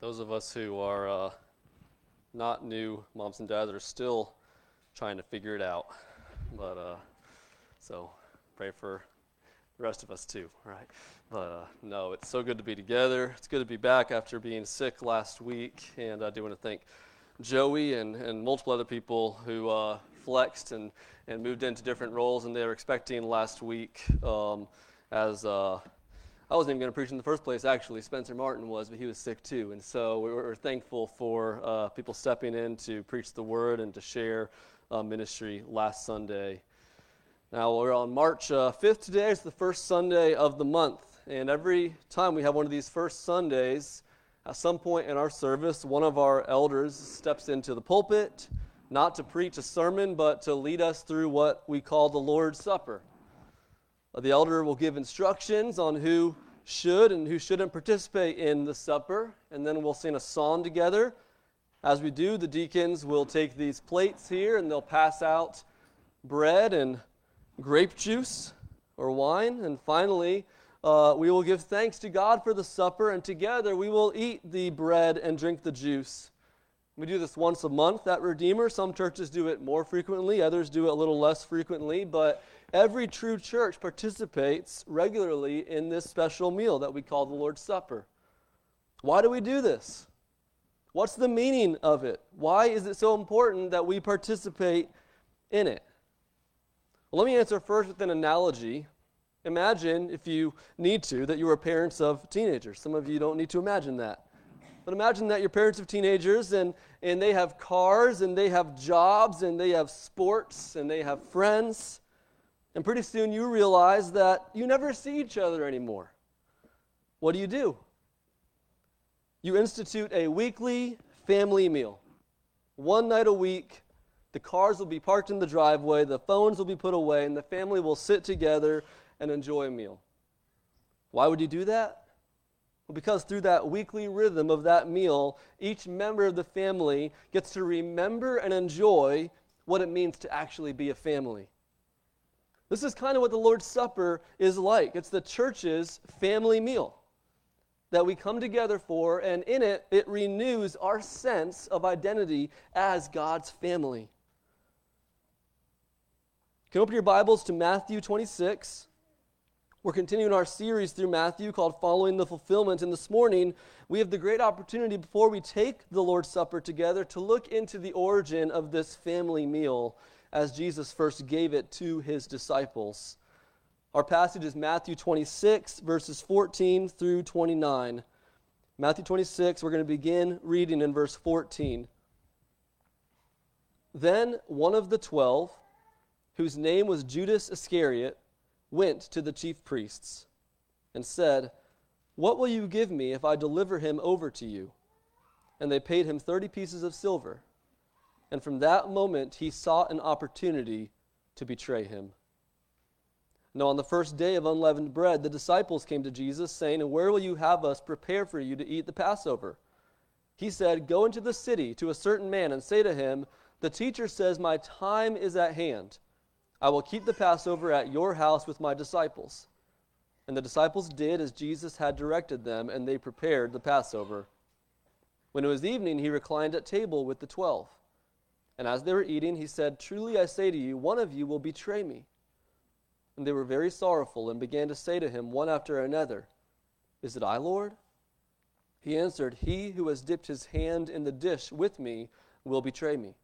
those of us who are uh, not new moms and dads are still trying to figure it out. But uh, so pray for the rest of us too, right? But uh, no, it's so good to be together. It's good to be back after being sick last week, and I do want to thank Joey and, and multiple other people who uh, flexed and, and moved into different roles, and they were expecting last week um, as uh, I wasn't even going to preach in the first place, actually. Spencer Martin was, but he was sick too. And so we were thankful for uh, people stepping in to preach the word and to share uh, ministry last Sunday. Now we're on March uh, 5th today. It's the first Sunday of the month. And every time we have one of these first Sundays, at some point in our service, one of our elders steps into the pulpit, not to preach a sermon, but to lead us through what we call the Lord's Supper. The elder will give instructions on who should and who shouldn't participate in the supper, and then we'll sing a song together. As we do, the deacons will take these plates here and they'll pass out bread and grape juice or wine. And finally, uh, we will give thanks to God for the supper, and together we will eat the bread and drink the juice. We do this once a month at Redeemer. Some churches do it more frequently, others do it a little less frequently, but Every true church participates regularly in this special meal that we call the Lord's Supper. Why do we do this? What's the meaning of it? Why is it so important that we participate in it? Well, let me answer first with an analogy. Imagine, if you need to, that you are parents of teenagers. Some of you don't need to imagine that. But imagine that you're parents of teenagers and, and they have cars and they have jobs and they have sports and they have friends. And pretty soon you realize that you never see each other anymore. What do you do? You institute a weekly family meal. One night a week, the cars will be parked in the driveway, the phones will be put away, and the family will sit together and enjoy a meal. Why would you do that? Well, because through that weekly rhythm of that meal, each member of the family gets to remember and enjoy what it means to actually be a family. This is kind of what the Lord's Supper is like. It's the church's family meal that we come together for, and in it, it renews our sense of identity as God's family. You can open your Bibles to Matthew 26. We're continuing our series through Matthew called Following the Fulfillment. And this morning, we have the great opportunity before we take the Lord's Supper together to look into the origin of this family meal as Jesus first gave it to his disciples. Our passage is Matthew 26, verses 14 through 29. Matthew 26, we're going to begin reading in verse 14. Then one of the twelve, whose name was Judas Iscariot, went to the chief priests and said, What will you give me if I deliver him over to you? And they paid him thirty pieces of silver. And from that moment, he sought an opportunity to betray him. Now, on the first day of unleavened bread, the disciples came to Jesus, saying, where will you have us prepare for you to eat the Passover? He said, Go into the city to a certain man and say to him, The teacher says, My time is at hand. I will keep the Passover at your house with my disciples. And the disciples did as Jesus had directed them, and they prepared the Passover. When it was evening, he reclined at table with the twelve. And as they were eating, he said, Truly I say to you, one of you will betray me. And they were very sorrowful and began to say to him one after another, Is it I, Lord? He answered, He who has dipped his hand in the dish with me will betray me.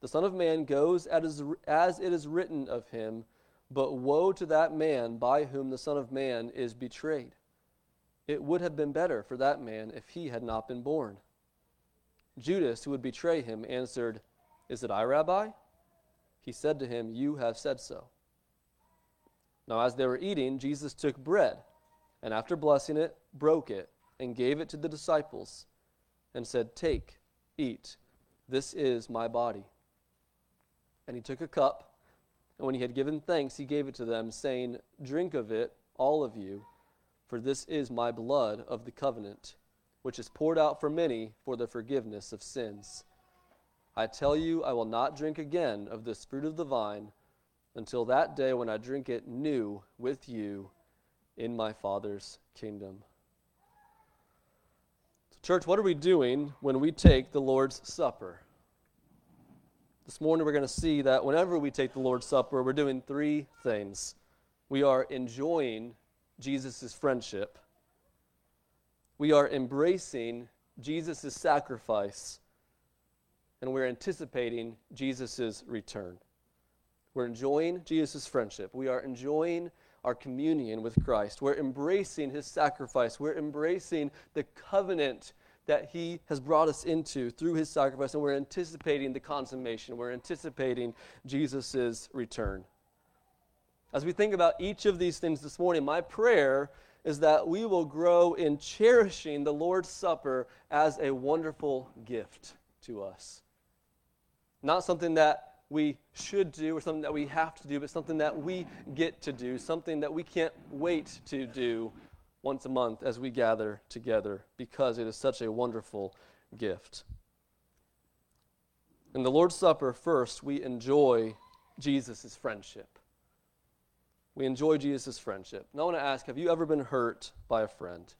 The Son of Man goes as it is written of him, but woe to that man by whom the Son of Man is betrayed. It would have been better for that man if he had not been born. Judas, who would betray him, answered, is it I, Rabbi? He said to him, You have said so. Now, as they were eating, Jesus took bread, and after blessing it, broke it, and gave it to the disciples, and said, Take, eat, this is my body. And he took a cup, and when he had given thanks, he gave it to them, saying, Drink of it, all of you, for this is my blood of the covenant, which is poured out for many for the forgiveness of sins. I tell you, I will not drink again of this fruit of the vine until that day when I drink it new with you in my Father's kingdom. Church, what are we doing when we take the Lord's Supper? This morning we're going to see that whenever we take the Lord's Supper, we're doing three things. We are enjoying Jesus' friendship, we are embracing Jesus' sacrifice, and we're anticipating Jesus' return. We're enjoying Jesus' friendship. We are enjoying our communion with Christ. We're embracing his sacrifice. We're embracing the covenant that he has brought us into through his sacrifice, and we're anticipating the consummation. We're anticipating Jesus' return. As we think about each of these things this morning, my prayer is that we will grow in cherishing the Lord's Supper as a wonderful gift to us. Not something that we should do or something that we have to do, but something that we get to do, something that we can't wait to do once a month as we gather together because it is such a wonderful gift. In the Lord's Supper, first, we enjoy Jesus' friendship. We enjoy Jesus' friendship. Now, I want to ask have you ever been hurt by a friend?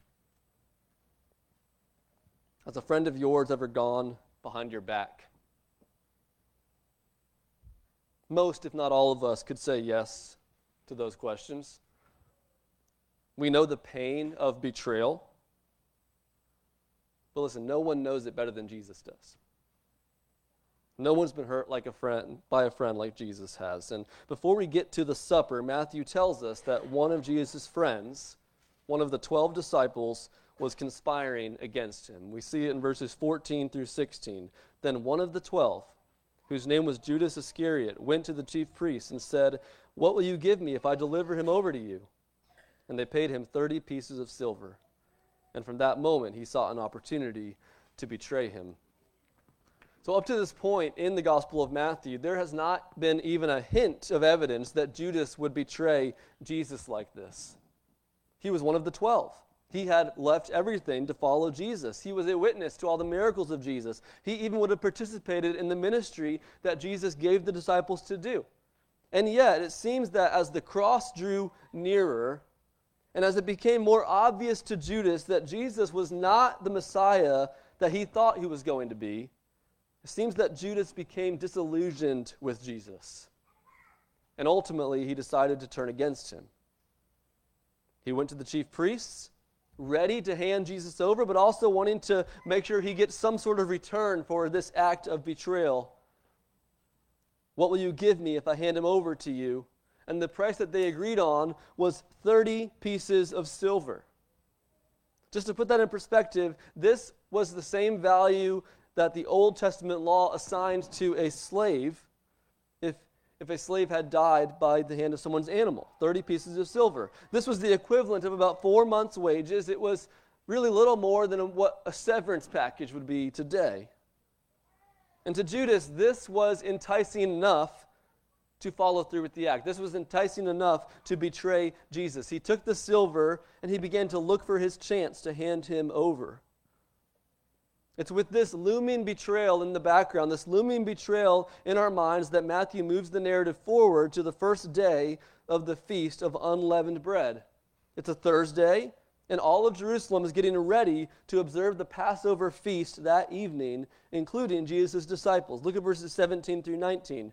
Has a friend of yours ever gone behind your back? Most, if not all of us, could say yes to those questions. We know the pain of betrayal. But listen, no one knows it better than Jesus does. No one's been hurt like a friend by a friend like Jesus has. And before we get to the supper, Matthew tells us that one of Jesus' friends, one of the 12 disciples, was conspiring against him. We see it in verses 14 through 16. Then one of the 12, whose name was Judas Iscariot, went to the chief priests and said, What will you give me if I deliver him over to you? And they paid him 30 pieces of silver. And from that moment, he sought an opportunity to betray him. So, up to this point in the Gospel of Matthew, there has not been even a hint of evidence that Judas would betray Jesus like this. He was one of the twelve. He had left everything to follow Jesus. He was a witness to all the miracles of Jesus. He even would have participated in the ministry that Jesus gave the disciples to do. And yet, it seems that as the cross drew nearer, and as it became more obvious to Judas that Jesus was not the Messiah that he thought he was going to be, it seems that Judas became disillusioned with Jesus. And ultimately, he decided to turn against him. He went to the chief priests ready to hand Jesus over, but also wanting to make sure he gets some sort of return for this act of betrayal. What will you give me if I hand him over to you? And the price that they agreed on was 30 pieces of silver. Just to put that in perspective, this was the same value that the Old Testament law assigned to a slave if if a slave had died by the hand of someone's animal 30 pieces of silver. This was the equivalent of about four months' wages. It was really little more than what a severance package would be today. And to Judas, this was enticing enough to follow through with the act. This was enticing enough to betray Jesus. He took the silver and he began to look for his chance to hand him over. It's with this looming betrayal in the background, this looming betrayal in our minds, that Matthew moves the narrative forward to the first day of the Feast of Unleavened Bread. It's a Thursday, and all of Jerusalem is getting ready to observe the Passover feast that evening, including Jesus' disciples. Look at verses 17 through 19.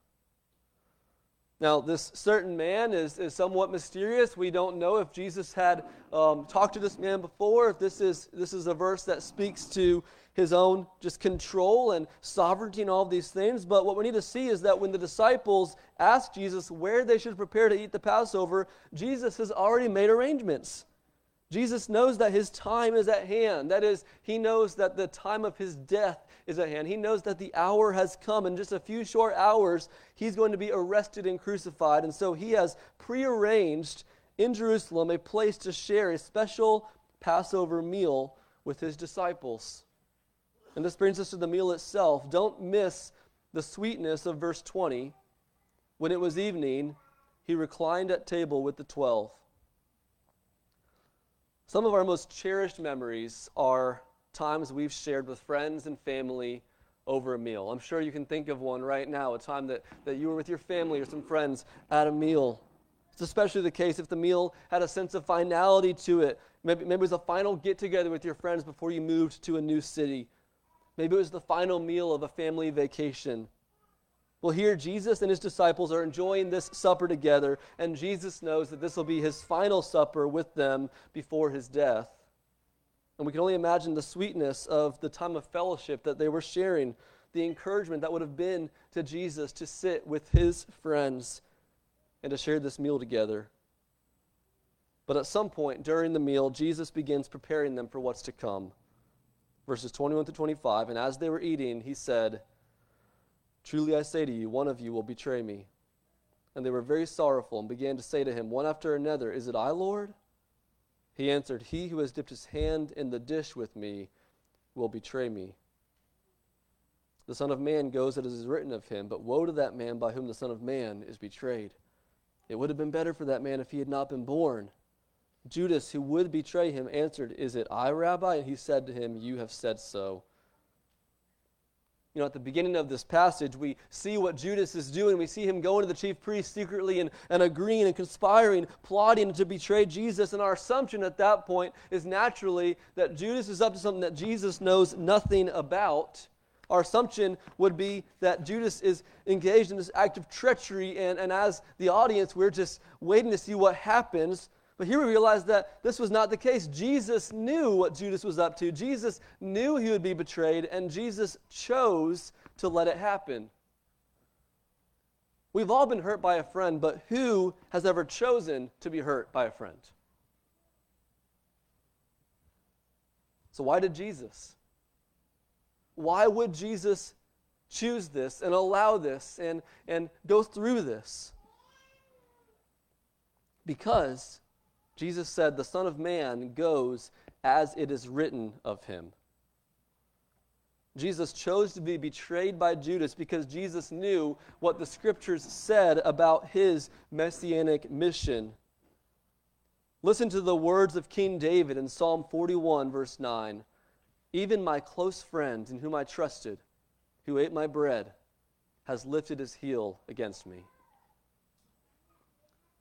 Now, this certain man is, is somewhat mysterious. We don't know if Jesus had um, talked to this man before, if this is, this is a verse that speaks to his own just control and sovereignty and all these things. But what we need to see is that when the disciples ask Jesus where they should prepare to eat the Passover, Jesus has already made arrangements. Jesus knows that his time is at hand. That is, he knows that the time of his death is at hand. He knows that the hour has come. In just a few short hours, he's going to be arrested and crucified. And so he has prearranged in Jerusalem a place to share a special Passover meal with his disciples. And this brings us to the meal itself. Don't miss the sweetness of verse 20. When it was evening, he reclined at table with the twelve. Some of our most cherished memories are times we've shared with friends and family over a meal. I'm sure you can think of one right now, a time that, that you were with your family or some friends at a meal. It's especially the case if the meal had a sense of finality to it. Maybe, maybe it was a final get together with your friends before you moved to a new city. Maybe it was the final meal of a family vacation. Well, here Jesus and his disciples are enjoying this supper together, and Jesus knows that this will be his final supper with them before his death. And we can only imagine the sweetness of the time of fellowship that they were sharing, the encouragement that would have been to Jesus to sit with his friends and to share this meal together. But at some point during the meal, Jesus begins preparing them for what's to come. Verses 21 to 25 And as they were eating, he said, Truly I say to you, one of you will betray me. And they were very sorrowful and began to say to him, one after another, Is it I, Lord? He answered, He who has dipped his hand in the dish with me will betray me. The Son of Man goes as it is written of him, but woe to that man by whom the Son of Man is betrayed. It would have been better for that man if he had not been born. Judas, who would betray him, answered, Is it I, Rabbi? And he said to him, You have said so. You know, at the beginning of this passage, we see what Judas is doing. We see him going to the chief priest secretly and, and agreeing and conspiring, plotting to betray Jesus. And our assumption at that point is naturally that Judas is up to something that Jesus knows nothing about. Our assumption would be that Judas is engaged in this act of treachery, and, and as the audience, we're just waiting to see what happens. But here we realize that this was not the case. Jesus knew what Judas was up to. Jesus knew he would be betrayed, and Jesus chose to let it happen. We've all been hurt by a friend, but who has ever chosen to be hurt by a friend? So, why did Jesus? Why would Jesus choose this and allow this and, and go through this? Because Jesus said, The Son of Man goes as it is written of him. Jesus chose to be betrayed by Judas because Jesus knew what the scriptures said about his messianic mission. Listen to the words of King David in Psalm 41, verse 9. Even my close friend, in whom I trusted, who ate my bread, has lifted his heel against me.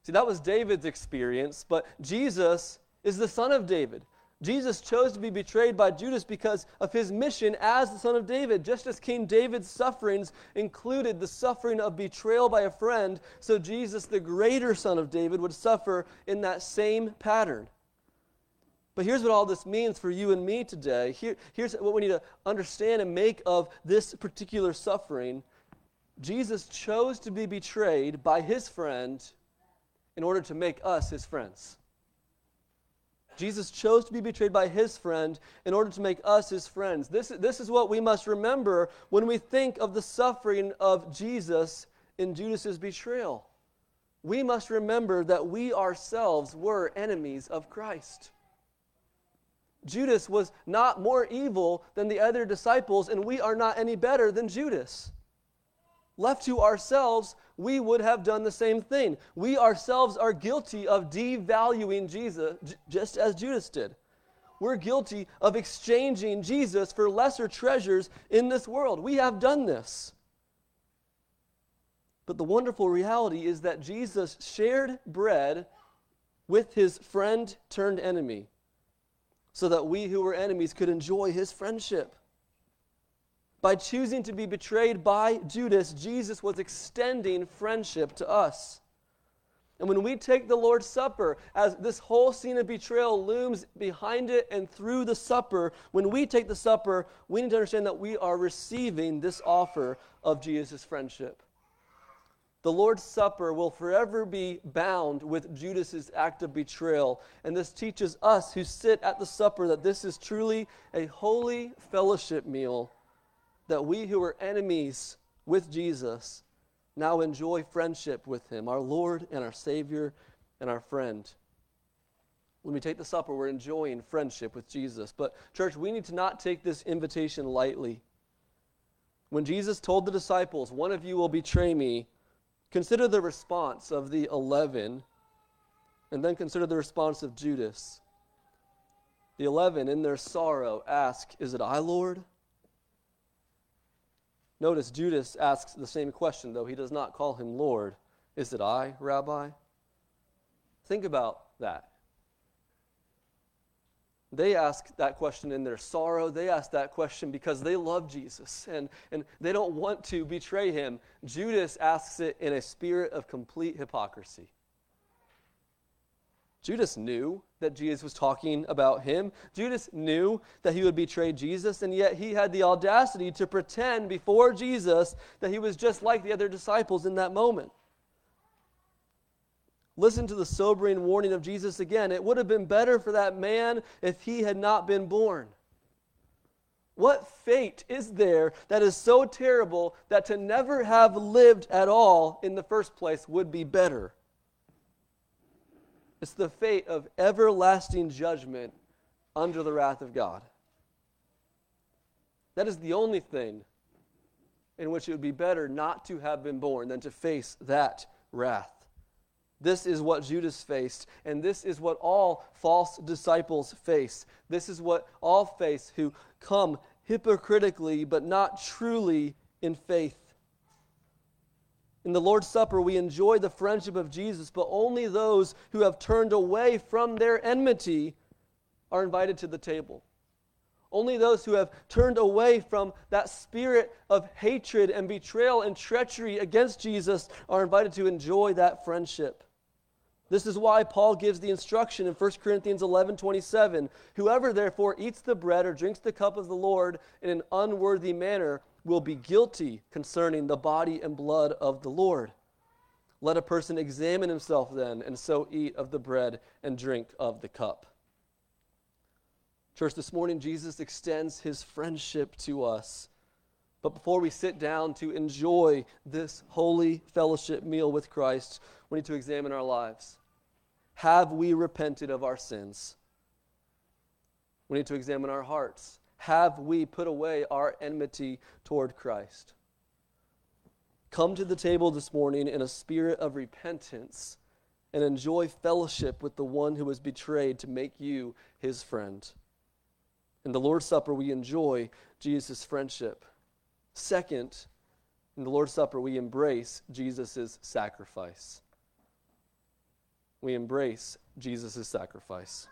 See, that was David's experience, but Jesus is the son of David. Jesus chose to be betrayed by Judas because of his mission as the son of David. Just as King David's sufferings included the suffering of betrayal by a friend, so Jesus, the greater son of David, would suffer in that same pattern. But here's what all this means for you and me today. Here, here's what we need to understand and make of this particular suffering. Jesus chose to be betrayed by his friend in order to make us his friends. Jesus chose to be betrayed by his friend in order to make us his friends. This, this is what we must remember when we think of the suffering of Jesus in Judas's betrayal. We must remember that we ourselves were enemies of Christ. Judas was not more evil than the other disciples, and we are not any better than Judas. Left to ourselves, we would have done the same thing. We ourselves are guilty of devaluing Jesus, just as Judas did. We're guilty of exchanging Jesus for lesser treasures in this world. We have done this. But the wonderful reality is that Jesus shared bread with his friend turned enemy so that we who were enemies could enjoy his friendship. By choosing to be betrayed by Judas, Jesus was extending friendship to us. And when we take the Lord's Supper, as this whole scene of betrayal looms behind it and through the supper, when we take the supper, we need to understand that we are receiving this offer of Jesus' friendship. The Lord's Supper will forever be bound with Judas's act of betrayal. And this teaches us who sit at the supper that this is truly a holy fellowship meal that we who were enemies with Jesus now enjoy friendship with him, our Lord and our Savior and our friend. When we take the supper, we're enjoying friendship with Jesus. But, church, we need to not take this invitation lightly. When Jesus told the disciples, One of you will betray me, Consider the response of the eleven, and then consider the response of Judas. The eleven, in their sorrow, ask, Is it I, Lord? Notice Judas asks the same question, though he does not call him Lord. Is it I, Rabbi? Think about that. They ask that question in their sorrow. They ask that question because they love Jesus and, and they don't want to betray him. Judas asks it in a spirit of complete hypocrisy. Judas knew that Jesus was talking about him. Judas knew that he would betray Jesus, and yet he had the audacity to pretend before Jesus that he was just like the other disciples in that moment. Listen to the sobering warning of Jesus again. It would have been better for that man if he had not been born. What fate is there that is so terrible that to never have lived at all in the first place would be better? It's the fate of everlasting judgment under the wrath of God. That is the only thing in which it would be better not to have been born than to face that wrath. This is what Judas faced, and this is what all false disciples face. This is what all face who come hypocritically but not truly in faith. In the Lord's Supper, we enjoy the friendship of Jesus, but only those who have turned away from their enmity are invited to the table. Only those who have turned away from that spirit of hatred and betrayal and treachery against Jesus are invited to enjoy that friendship. This is why Paul gives the instruction in 1 Corinthians 11 27 Whoever therefore eats the bread or drinks the cup of the Lord in an unworthy manner will be guilty concerning the body and blood of the Lord. Let a person examine himself then, and so eat of the bread and drink of the cup. Church, this morning Jesus extends his friendship to us. But before we sit down to enjoy this holy fellowship meal with Christ, we need to examine our lives. Have we repented of our sins? We need to examine our hearts have we put away our enmity toward Christ? Come to the table this morning in a spirit of repentance and enjoy fellowship with the one who was betrayed to make you his friend. In the Lord's Supper, we enjoy Jesus' friendship. Second, in the Lord's Supper, we embrace Jesus' sacrifice. We embrace Jesus' sacrifice.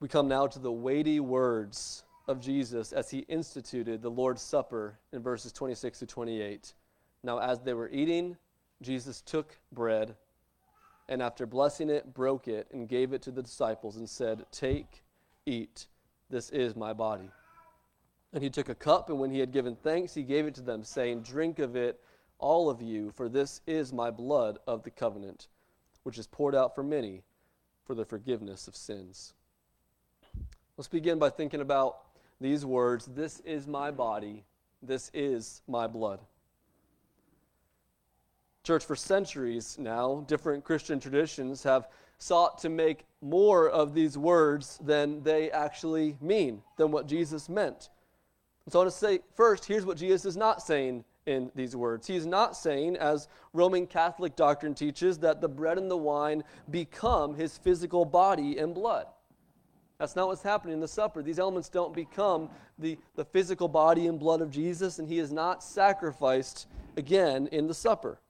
We come now to the weighty words of Jesus as he instituted the Lord's Supper in verses 26 to 28. Now, as they were eating, Jesus took bread and after blessing it, broke it and gave it to the disciples and said, Take, eat, this is my body. And he took a cup, and when he had given thanks, he gave it to them, saying, Drink of it, all of you, for this is my blood of the covenant, which is poured out for many for the forgiveness of sins. Let's begin by thinking about these words This is my body, this is my blood. Church, for centuries now, different Christian traditions have sought to make more of these words than they actually mean, than what Jesus meant. So I want to say first, here's what Jesus is not saying in these words. He's not saying, as Roman Catholic doctrine teaches, that the bread and the wine become his physical body and blood. That's not what's happening in the supper. These elements don't become the, the physical body and blood of Jesus, and he is not sacrificed again in the supper.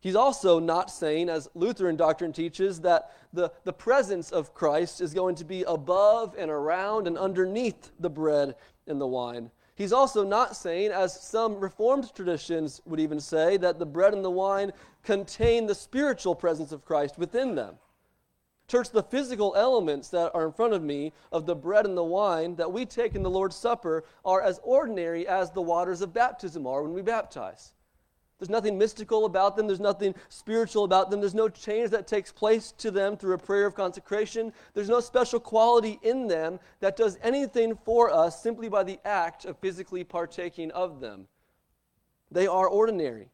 He's also not saying, as Lutheran doctrine teaches, that the, the presence of Christ is going to be above and around and underneath the bread and the wine. He's also not saying, as some Reformed traditions would even say, that the bread and the wine contain the spiritual presence of Christ within them. Church, the physical elements that are in front of me of the bread and the wine that we take in the Lord's Supper are as ordinary as the waters of baptism are when we baptize. There's nothing mystical about them. There's nothing spiritual about them. There's no change that takes place to them through a prayer of consecration. There's no special quality in them that does anything for us simply by the act of physically partaking of them. They are ordinary.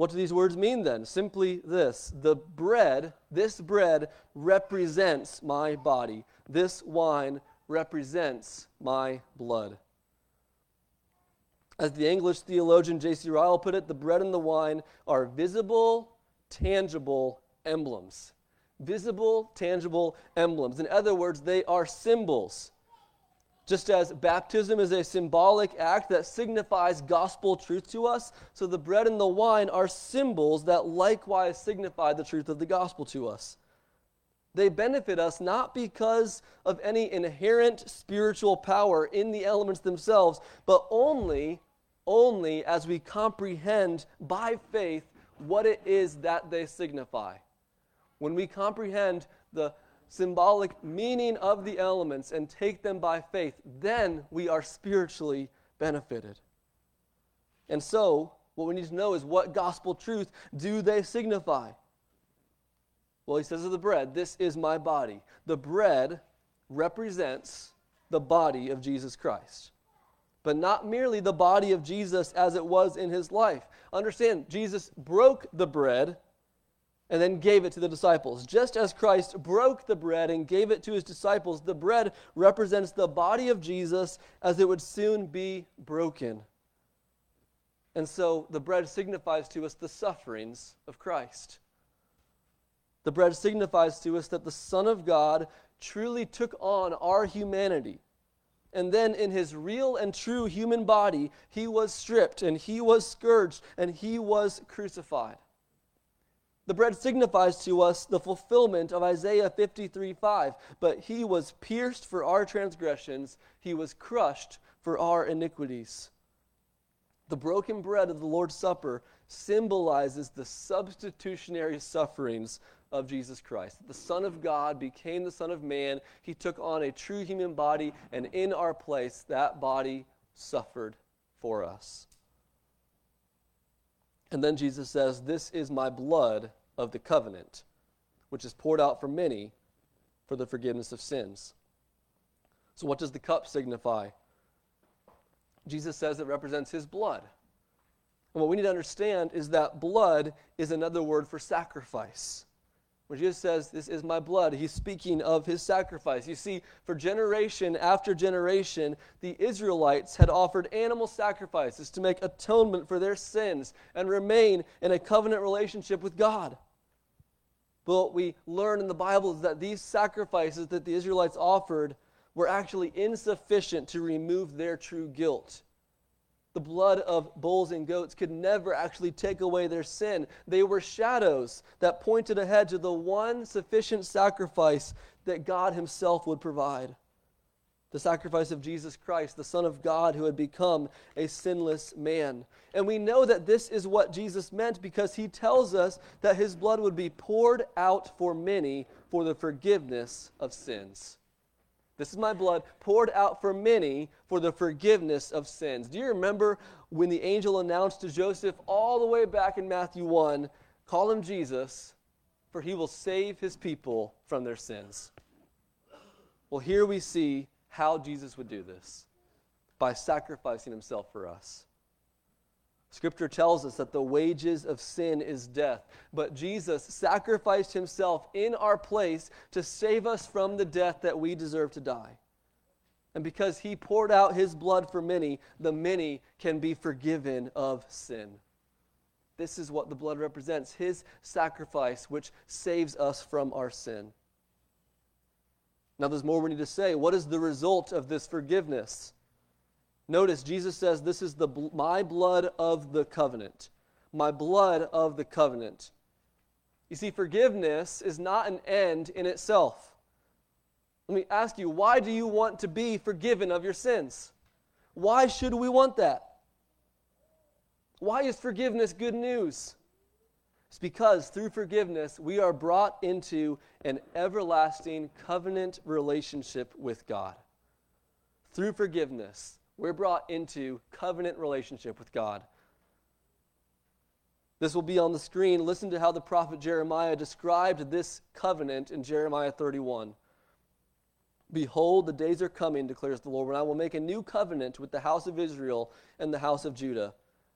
What do these words mean then? Simply this the bread, this bread represents my body. This wine represents my blood. As the English theologian J.C. Ryle put it, the bread and the wine are visible, tangible emblems. Visible, tangible emblems. In other words, they are symbols. Just as baptism is a symbolic act that signifies gospel truth to us, so the bread and the wine are symbols that likewise signify the truth of the gospel to us. They benefit us not because of any inherent spiritual power in the elements themselves, but only only as we comprehend by faith what it is that they signify. When we comprehend the symbolic meaning of the elements and take them by faith, then we are spiritually benefited. And so, what we need to know is what gospel truth do they signify? Well, he says of the bread, This is my body. The bread represents the body of Jesus Christ but not merely the body of Jesus as it was in his life. Understand, Jesus broke the bread and then gave it to the disciples. Just as Christ broke the bread and gave it to his disciples, the bread represents the body of Jesus as it would soon be broken. And so the bread signifies to us the sufferings of Christ. The bread signifies to us that the Son of God truly took on our humanity and then in his real and true human body, he was stripped and he was scourged and he was crucified. The bread signifies to us the fulfillment of Isaiah 53 5. But he was pierced for our transgressions, he was crushed for our iniquities. The broken bread of the Lord's Supper symbolizes the substitutionary sufferings of Jesus Christ. The Son of God became the Son of Man. He took on a true human body, and in our place, that body suffered for us. And then Jesus says, This is my blood of the covenant, which is poured out for many for the forgiveness of sins. So, what does the cup signify? Jesus says it represents his blood. And what we need to understand is that blood is another word for sacrifice. When Jesus says, This is my blood, he's speaking of his sacrifice. You see, for generation after generation, the Israelites had offered animal sacrifices to make atonement for their sins and remain in a covenant relationship with God. But what we learn in the Bible is that these sacrifices that the Israelites offered were actually insufficient to remove their true guilt. The blood of bulls and goats could never actually take away their sin. They were shadows that pointed ahead to the one sufficient sacrifice that God Himself would provide the sacrifice of Jesus Christ, the Son of God who had become a sinless man. And we know that this is what Jesus meant because He tells us that His blood would be poured out for many for the forgiveness of sins. This is my blood poured out for many for the forgiveness of sins. Do you remember when the angel announced to Joseph all the way back in Matthew 1 call him Jesus, for he will save his people from their sins? Well, here we see how Jesus would do this by sacrificing himself for us. Scripture tells us that the wages of sin is death, but Jesus sacrificed himself in our place to save us from the death that we deserve to die. And because he poured out his blood for many, the many can be forgiven of sin. This is what the blood represents his sacrifice, which saves us from our sin. Now, there's more we need to say. What is the result of this forgiveness? Notice Jesus says, This is the, my blood of the covenant. My blood of the covenant. You see, forgiveness is not an end in itself. Let me ask you, why do you want to be forgiven of your sins? Why should we want that? Why is forgiveness good news? It's because through forgiveness, we are brought into an everlasting covenant relationship with God. Through forgiveness, we're brought into covenant relationship with God. This will be on the screen. Listen to how the prophet Jeremiah described this covenant in Jeremiah 31. Behold, the days are coming, declares the Lord, when I will make a new covenant with the house of Israel and the house of Judah.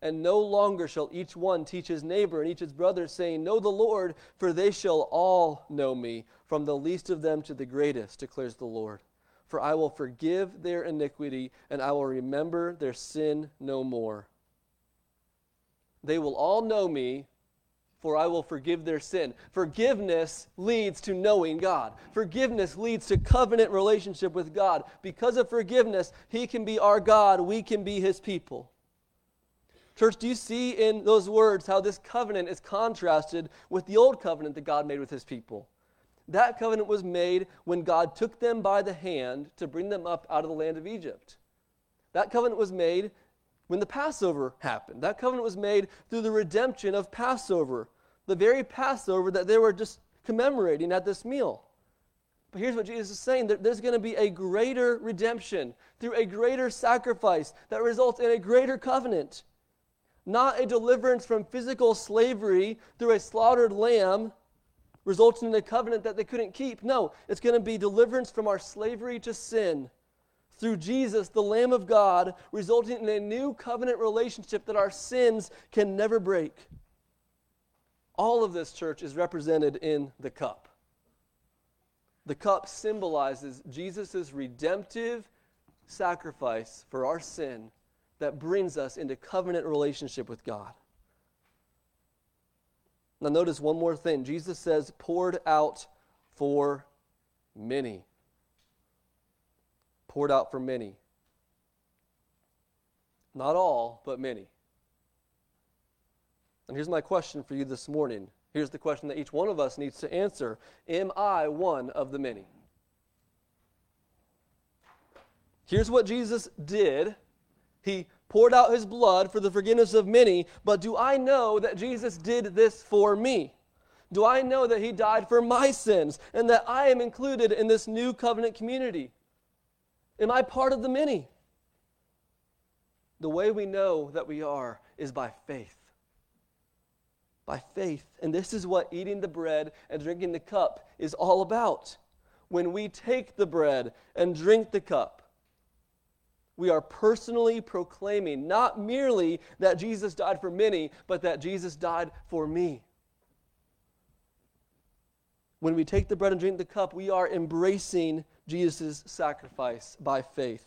And no longer shall each one teach his neighbor and each his brother, saying, Know the Lord, for they shall all know me, from the least of them to the greatest, declares the Lord. For I will forgive their iniquity, and I will remember their sin no more. They will all know me for I will forgive their sin. Forgiveness leads to knowing God. Forgiveness leads to covenant relationship with God. Because of forgiveness, He can be our God, we can be His people. Church, do you see in those words how this covenant is contrasted with the old covenant that God made with His people? That covenant was made when God took them by the hand to bring them up out of the land of Egypt. That covenant was made when the Passover happened. That covenant was made through the redemption of Passover, the very Passover that they were just commemorating at this meal. But here's what Jesus is saying there's going to be a greater redemption through a greater sacrifice that results in a greater covenant. Not a deliverance from physical slavery through a slaughtered lamb, resulting in a covenant that they couldn't keep. No, it's going to be deliverance from our slavery to sin through Jesus, the Lamb of God, resulting in a new covenant relationship that our sins can never break. All of this, church, is represented in the cup. The cup symbolizes Jesus' redemptive sacrifice for our sin that brings us into covenant relationship with God. Now, notice one more thing. Jesus says, poured out for many poured out for many. Not all, but many. And here's my question for you this morning. Here's the question that each one of us needs to answer Am I one of the many? Here's what Jesus did He poured out His blood for the forgiveness of many, but do I know that Jesus did this for me? Do I know that He died for my sins and that I am included in this new covenant community? Am I part of the many? The way we know that we are is by faith. By faith. And this is what eating the bread and drinking the cup is all about. When we take the bread and drink the cup, we are personally proclaiming not merely that Jesus died for many, but that Jesus died for me. When we take the bread and drink the cup, we are embracing Jesus' sacrifice by faith.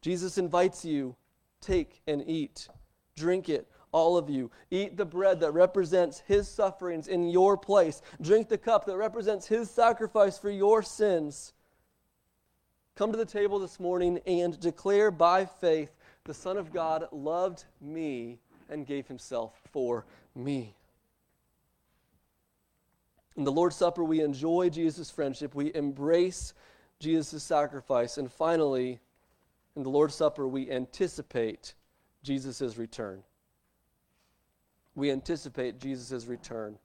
Jesus invites you take and eat, drink it, all of you. Eat the bread that represents his sufferings in your place, drink the cup that represents his sacrifice for your sins. Come to the table this morning and declare by faith the Son of God loved me and gave himself for me. In the Lord's Supper, we enjoy Jesus' friendship, we embrace Jesus' sacrifice, and finally, in the Lord's Supper, we anticipate Jesus' return. We anticipate Jesus' return.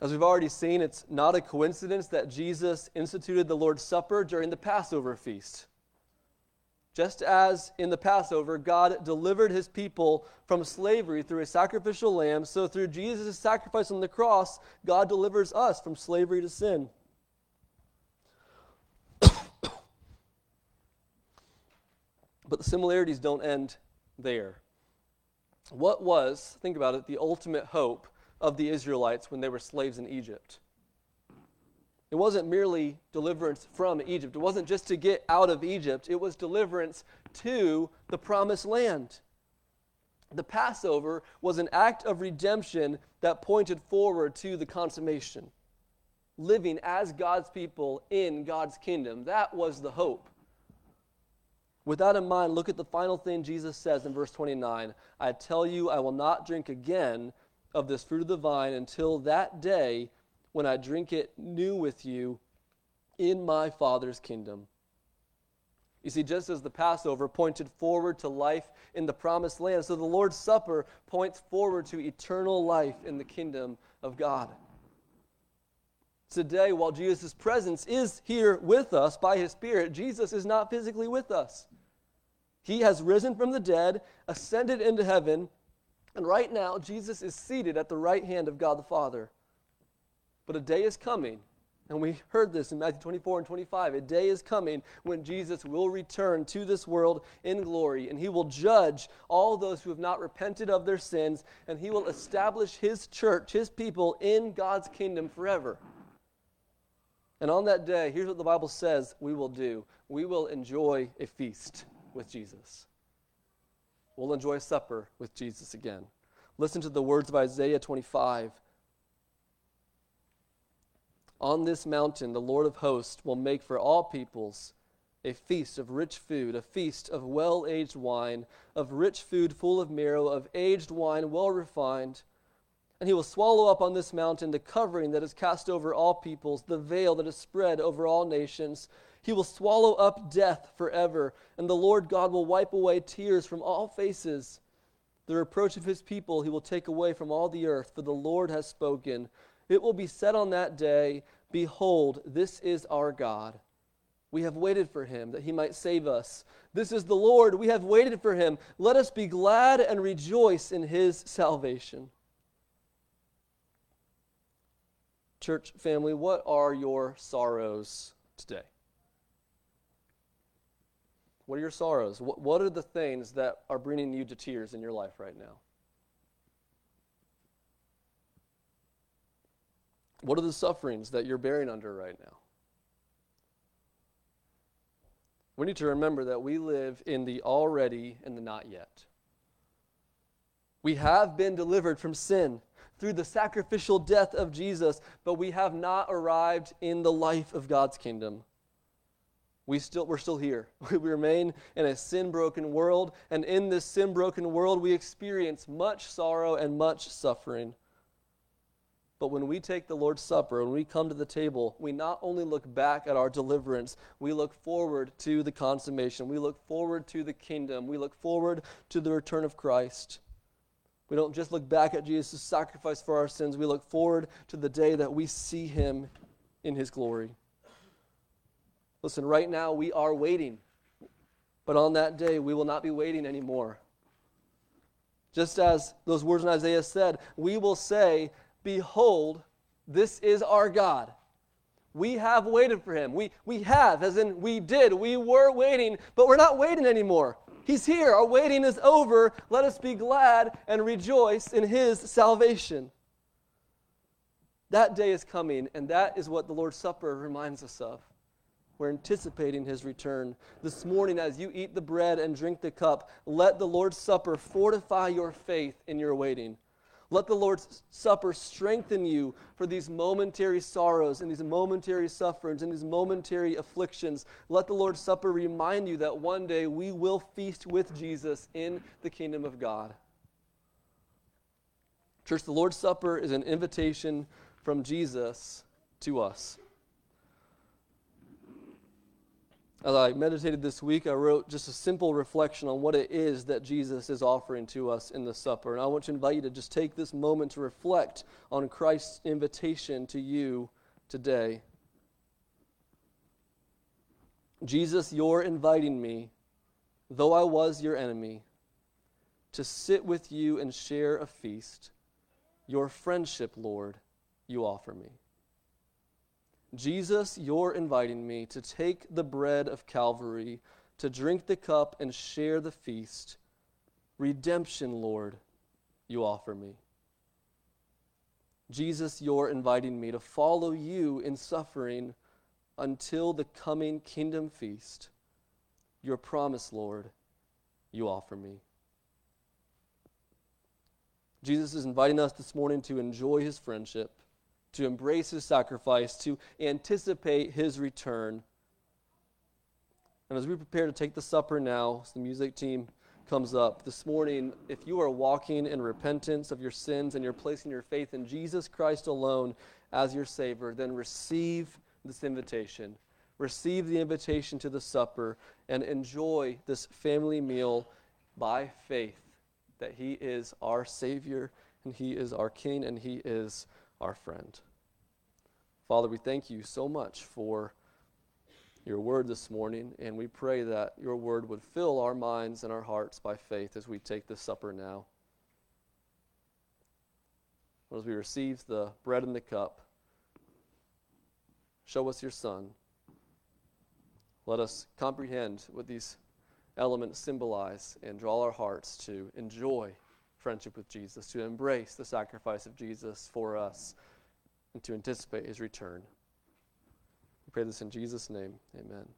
As we've already seen, it's not a coincidence that Jesus instituted the Lord's Supper during the Passover feast. Just as in the Passover, God delivered his people from slavery through a sacrificial lamb, so through Jesus' sacrifice on the cross, God delivers us from slavery to sin. but the similarities don't end there. What was, think about it, the ultimate hope of the Israelites when they were slaves in Egypt? It wasn't merely deliverance from Egypt. It wasn't just to get out of Egypt, it was deliverance to the promised land. The Passover was an act of redemption that pointed forward to the consummation. Living as God's people in God's kingdom. That was the hope. With that in mind, look at the final thing Jesus says in verse 29 I tell you, I will not drink again of this fruit of the vine until that day when I drink it new with you in my Father's kingdom. You see, just as the Passover pointed forward to life in the promised land, so the Lord's Supper points forward to eternal life in the kingdom of God. Today, while Jesus' presence is here with us by his Spirit, Jesus is not physically with us. He has risen from the dead, ascended into heaven, And right now, Jesus is seated at the right hand of God the Father. But a day is coming, and we heard this in Matthew 24 and 25. A day is coming when Jesus will return to this world in glory, and he will judge all those who have not repented of their sins, and he will establish his church, his people, in God's kingdom forever. And on that day, here's what the Bible says we will do we will enjoy a feast with Jesus. We'll enjoy supper with Jesus again. Listen to the words of Isaiah 25. On this mountain, the Lord of hosts will make for all peoples a feast of rich food, a feast of well aged wine, of rich food full of marrow, of aged wine well refined. And he will swallow up on this mountain the covering that is cast over all peoples, the veil that is spread over all nations. He will swallow up death forever, and the Lord God will wipe away tears from all faces. The reproach of his people he will take away from all the earth, for the Lord has spoken. It will be said on that day, Behold, this is our God. We have waited for him that he might save us. This is the Lord. We have waited for him. Let us be glad and rejoice in his salvation. Church family, what are your sorrows today? What are your sorrows? What, what are the things that are bringing you to tears in your life right now? What are the sufferings that you're bearing under right now? We need to remember that we live in the already and the not yet. We have been delivered from sin through the sacrificial death of Jesus, but we have not arrived in the life of God's kingdom we still, we're still here. We remain in a sin broken world, and in this sin broken world, we experience much sorrow and much suffering. But when we take the Lord's Supper, when we come to the table, we not only look back at our deliverance, we look forward to the consummation. We look forward to the kingdom. We look forward to the return of Christ. We don't just look back at Jesus' sacrifice for our sins, we look forward to the day that we see him in his glory. Listen, right now we are waiting, but on that day we will not be waiting anymore. Just as those words in Isaiah said, we will say, Behold, this is our God. We have waited for him. We, we have, as in we did. We were waiting, but we're not waiting anymore. He's here. Our waiting is over. Let us be glad and rejoice in his salvation. That day is coming, and that is what the Lord's Supper reminds us of. We're anticipating his return. This morning, as you eat the bread and drink the cup, let the Lord's Supper fortify your faith in your waiting. Let the Lord's Supper strengthen you for these momentary sorrows and these momentary sufferings and these momentary afflictions. Let the Lord's Supper remind you that one day we will feast with Jesus in the kingdom of God. Church, the Lord's Supper is an invitation from Jesus to us. As I meditated this week, I wrote just a simple reflection on what it is that Jesus is offering to us in the supper. And I want to invite you to just take this moment to reflect on Christ's invitation to you today. Jesus, you're inviting me, though I was your enemy, to sit with you and share a feast. Your friendship, Lord, you offer me. Jesus, you're inviting me to take the bread of Calvary, to drink the cup and share the feast. Redemption, Lord, you offer me. Jesus, you're inviting me to follow you in suffering until the coming kingdom feast. Your promise, Lord, you offer me. Jesus is inviting us this morning to enjoy his friendship to embrace his sacrifice, to anticipate his return. And as we prepare to take the supper now, as the music team comes up this morning, if you are walking in repentance of your sins and you're placing your faith in Jesus Christ alone as your Savior, then receive this invitation. Receive the invitation to the supper and enjoy this family meal by faith that He is our Savior and He is our King and He is our friend. Father, we thank you so much for your word this morning, and we pray that your word would fill our minds and our hearts by faith as we take this supper now. as we receive the bread and the cup, show us your Son. Let us comprehend what these elements symbolize and draw our hearts to enjoy friendship with Jesus, to embrace the sacrifice of Jesus for us, and to anticipate his return. We pray this in Jesus' name. Amen.